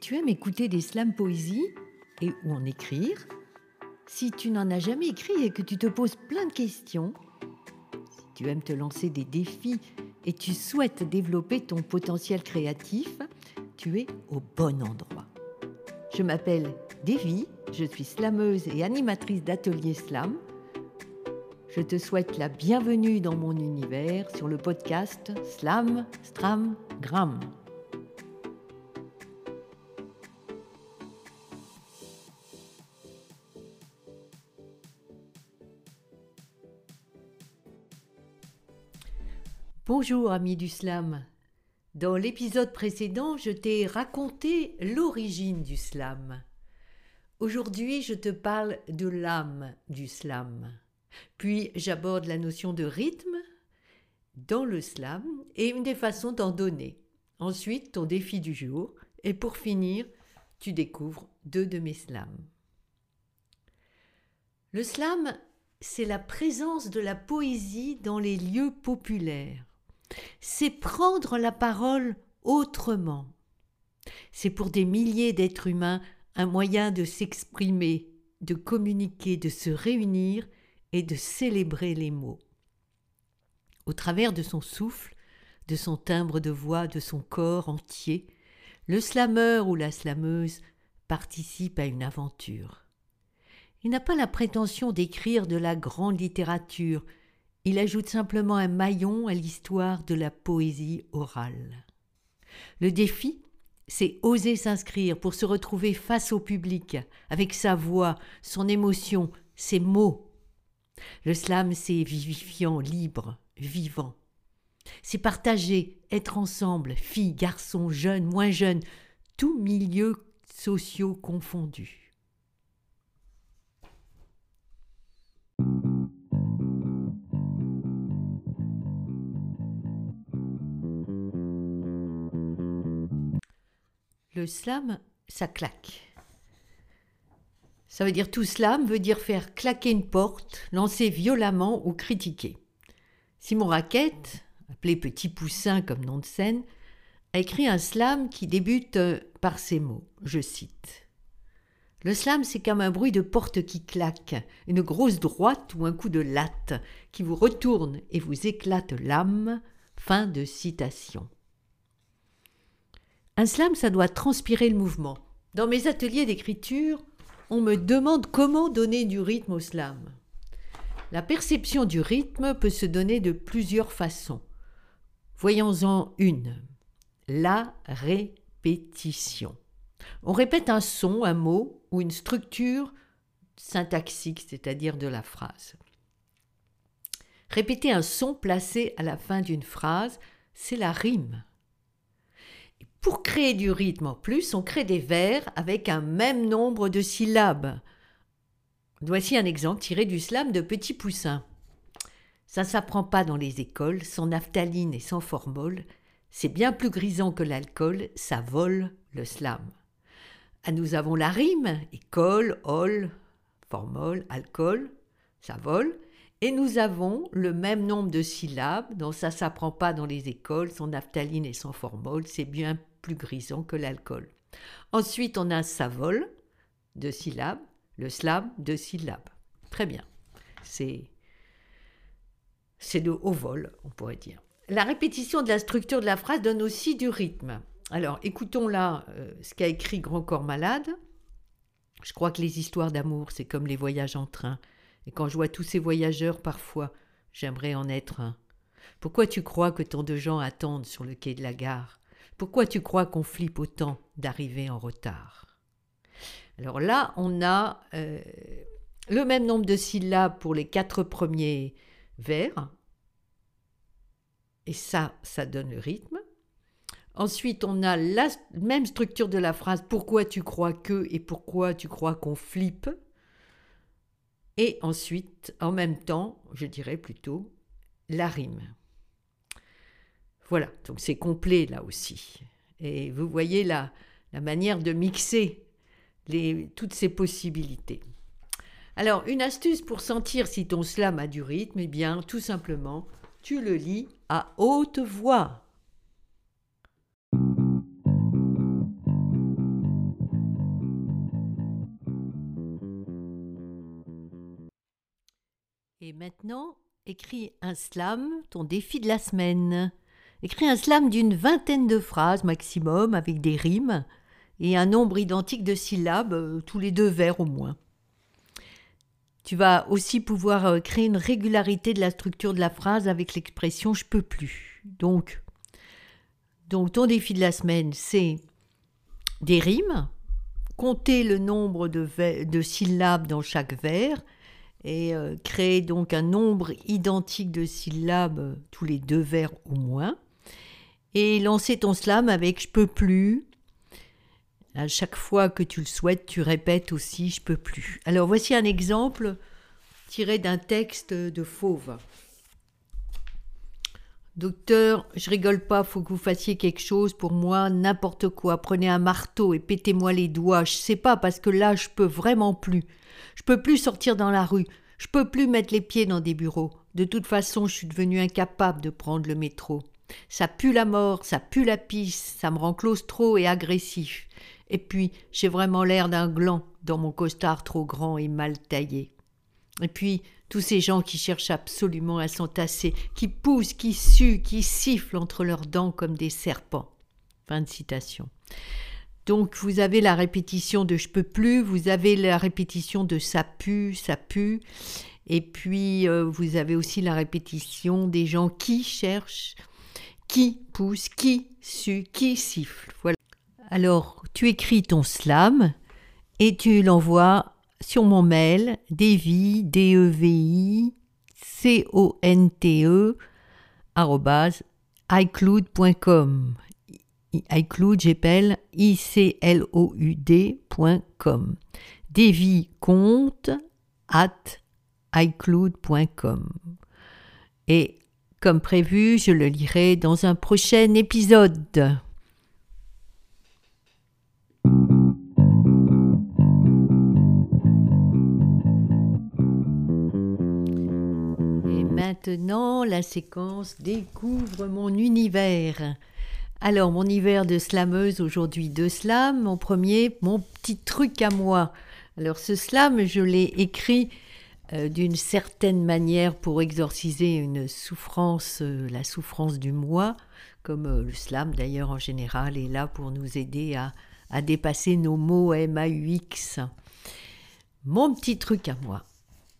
tu aimes écouter des slams poésie et ou en écrire, si tu n'en as jamais écrit et que tu te poses plein de questions, si tu aimes te lancer des défis et tu souhaites développer ton potentiel créatif, tu es au bon endroit. Je m'appelle Devi, je suis slameuse et animatrice d'atelier slam. Je te souhaite la bienvenue dans mon univers sur le podcast Slam, Stram, Gram. Bonjour amis du slam. Dans l'épisode précédent, je t'ai raconté l'origine du slam. Aujourd'hui, je te parle de l'âme du slam. Puis j'aborde la notion de rythme dans le slam et une des façons d'en donner. Ensuite, ton défi du jour. Et pour finir, tu découvres deux de mes slams. Le slam, c'est la présence de la poésie dans les lieux populaires c'est prendre la parole autrement. C'est pour des milliers d'êtres humains un moyen de s'exprimer, de communiquer, de se réunir et de célébrer les mots. Au travers de son souffle, de son timbre de voix, de son corps entier, le slameur ou la slameuse participe à une aventure. Il n'a pas la prétention d'écrire de la grande littérature, il ajoute simplement un maillon à l'histoire de la poésie orale. Le défi, c'est oser s'inscrire pour se retrouver face au public, avec sa voix, son émotion, ses mots. Le slam, c'est vivifiant, libre, vivant. C'est partager, être ensemble, filles, garçons, jeunes, moins jeunes, tous milieux sociaux confondus. Le slam, ça claque. Ça veut dire tout slam veut dire faire claquer une porte, lancer violemment ou critiquer. Simon Raquette, appelé Petit Poussin comme nom de scène, a écrit un slam qui débute euh, par ces mots. Je cite. Le slam, c'est comme un bruit de porte qui claque, une grosse droite ou un coup de latte qui vous retourne et vous éclate l'âme. Fin de citation. Un slam, ça doit transpirer le mouvement. Dans mes ateliers d'écriture, on me demande comment donner du rythme au slam. La perception du rythme peut se donner de plusieurs façons. Voyons-en une. La répétition. On répète un son, un mot ou une structure syntaxique, c'est-à-dire de la phrase. Répéter un son placé à la fin d'une phrase, c'est la rime. Pour créer du rythme en plus, on crée des vers avec un même nombre de syllabes. Voici un exemple tiré du slam de Petit Poussin. Ça s'apprend pas dans les écoles, sans naphtaline et sans formol. C'est bien plus grisant que l'alcool, ça vole le slam. Ah, nous avons la rime, école, ol, formol, alcool, ça vole. Et nous avons le même nombre de syllabes, donc ça s'apprend pas dans les écoles, sans naphtaline et sans formol, c'est bien plus grisant que l'alcool. Ensuite, on a savol, deux syllabes, le slam, deux syllabes. Très bien. C'est c'est de haut vol, on pourrait dire. La répétition de la structure de la phrase donne aussi du rythme. Alors, écoutons là euh, ce qu'a écrit Grand Corps Malade. Je crois que les histoires d'amour, c'est comme les voyages en train. Et quand je vois tous ces voyageurs, parfois, j'aimerais en être un. Pourquoi tu crois que tant de gens attendent sur le quai de la gare? Pourquoi tu crois qu'on flippe autant d'arriver en retard? Alors là, on a euh, le même nombre de syllabes pour les quatre premiers vers. Et ça, ça donne le rythme. Ensuite, on a la même structure de la phrase pourquoi tu crois que et pourquoi tu crois qu'on flippe? Et ensuite, en même temps, je dirais plutôt, la rime. Voilà, donc c'est complet là aussi. Et vous voyez la, manière de mixer toutes ces possibilités. Alors, une astuce pour sentir si ton slam a du rythme, eh bien, tout simplement, tu le lis à haute voix. Et maintenant, écris un slam, ton défi de la semaine. Écris un slam d'une vingtaine de phrases maximum avec des rimes et un nombre identique de syllabes, euh, tous les deux vers au moins. Tu vas aussi pouvoir euh, créer une régularité de la structure de la phrase avec l'expression je peux plus. Donc, ton défi de la semaine, c'est des rimes, compter le nombre de, syllabes dans chaque vers et euh, créer donc un nombre identique de syllabes tous les deux vers au moins. Et lancer ton slam avec je peux plus. À chaque fois que tu le souhaites, tu répètes aussi je peux plus. Alors voici un exemple tiré d'un texte de Fauve. Docteur, je rigole pas, faut que vous fassiez quelque chose pour moi, n'importe quoi. Prenez un marteau et pétez-moi les doigts. Je sais pas parce que là, je peux vraiment plus. Je peux plus sortir dans la rue. Je peux plus mettre les pieds dans des bureaux. De toute façon, je suis devenu incapable de prendre le métro. Ça pue la mort, ça pue la pisse, ça me rend claustro et agressif. Et puis, j'ai vraiment l'air d'un gland dans mon costard trop grand et mal taillé. Et puis, tous ces gens qui cherchent absolument à s'entasser, qui poussent, qui suent, qui sifflent entre leurs dents comme des serpents. Fin de citation. Donc vous avez la répétition de je peux plus, vous avez la répétition de ça pue, ça pue, et puis euh, vous avez aussi la répétition des gens qui cherchent, qui poussent, qui suent, qui sifflent. Voilà. Alors tu écris ton slam et tu l'envoies sur mon mail devi, d e v i c o n t e icloud.com iCloud, j'appelle icloud.com. Devi compte at icloud.com. Et comme prévu, je le lirai dans un prochain épisode. maintenant la séquence Découvre mon univers. Alors, mon hiver de slameuse, aujourd'hui deux slams. Mon premier, mon petit truc à moi. Alors, ce slam, je l'ai écrit d'une certaine manière pour exorciser une souffrance, euh, la souffrance du moi, comme euh, le slam d'ailleurs en général est là pour nous aider à, à dépasser nos mots M-A-U-X. Mon petit truc à moi.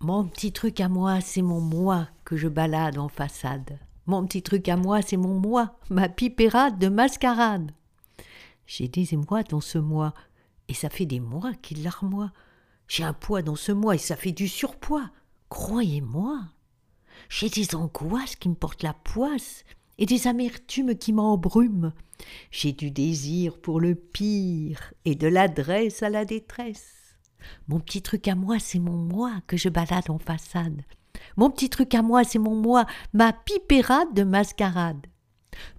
Mon petit truc à moi, c'est mon moi que je balade en façade. Mon petit truc à moi, c'est mon moi, ma pipérade de mascarade. J'ai des émois dans ce moi, et ça fait des mois qu'il larmoie. J'ai un poids dans ce moi, et ça fait du surpoids. Croyez-moi. J'ai des angoisses qui me portent la poisse, et des amertumes qui m'embrument. J'ai du désir pour le pire, et de l'adresse à la détresse. Mon petit truc à moi, c'est mon moi que je balade en façade. Mon petit truc à moi, c'est mon moi, ma pipérade de mascarade.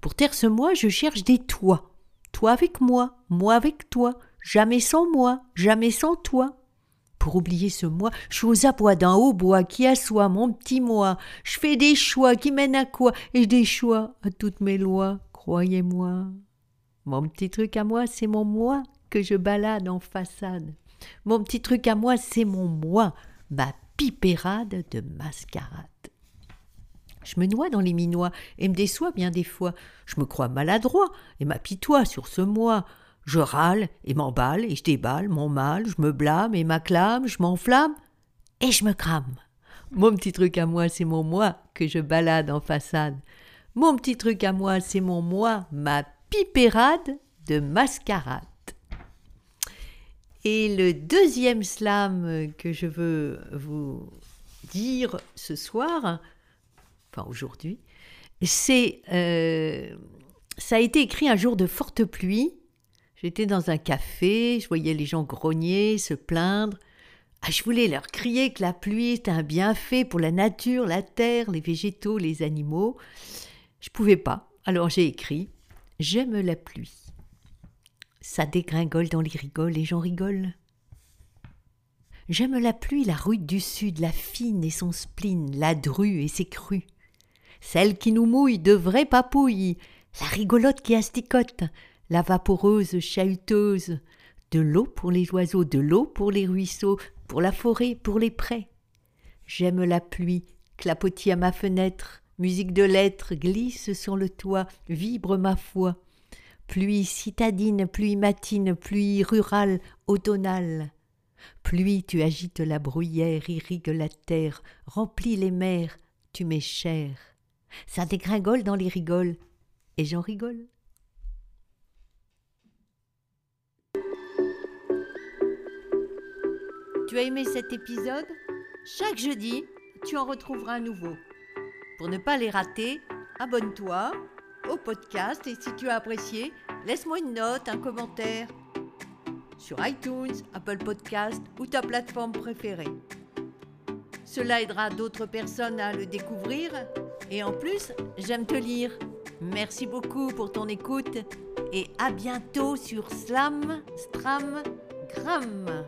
Pour taire ce moi, je cherche des toits. Toi avec moi, moi avec toi, jamais sans moi, jamais sans toi. Pour oublier ce moi, je suis aux abois d'un hautbois qui assoit mon petit moi. Je fais des choix qui mènent à quoi? Et des choix à toutes mes lois, croyez-moi. Mon petit truc à moi, c'est mon moi que je balade en façade. Mon petit truc à moi, c'est mon moi, ma pipérade de mascarade. Je me noie dans les minois et me déçois bien des fois. Je me crois maladroit et m'apitoie sur ce moi. Je râle et m'emballe et je déballe mon mal, je me blâme et m'acclame, je m'enflamme et je me crame. Mon petit truc à moi, c'est mon moi que je balade en façade. Mon petit truc à moi, c'est mon moi, ma pipérade de mascarade. Et le deuxième slam que je veux vous dire ce soir, enfin aujourd'hui, c'est euh, ça a été écrit un jour de forte pluie. J'étais dans un café, je voyais les gens grogner, se plaindre. Ah, je voulais leur crier que la pluie était un bienfait pour la nature, la terre, les végétaux, les animaux. Je pouvais pas. Alors j'ai écrit J'aime la pluie. Ça dégringole dans les rigoles et j'en rigole. J'aime la pluie, la rude du sud, la fine et son spleen, la drue et ses crues. Celle qui nous mouille de vraies papouilles, la rigolote qui asticote, la vaporeuse chahuteuse, de l'eau pour les oiseaux, de l'eau pour les ruisseaux, pour la forêt, pour les prés. J'aime la pluie, clapotis à ma fenêtre, musique de lettres glisse sur le toit, vibre ma foi. Pluie citadine, pluie matine, pluie rurale, automnale. Pluie, tu agites la bruyère, irrigue la terre, remplis les mers, tu m'es cher. Ça dégringole dans les rigoles, et j'en rigole. Tu as aimé cet épisode Chaque jeudi, tu en retrouveras un nouveau. Pour ne pas les rater, abonne-toi au podcast et si tu as apprécié, laisse-moi une note, un commentaire sur iTunes, Apple Podcast ou ta plateforme préférée. Cela aidera d'autres personnes à le découvrir et en plus, j'aime te lire. Merci beaucoup pour ton écoute et à bientôt sur Slam, Stram, Gram.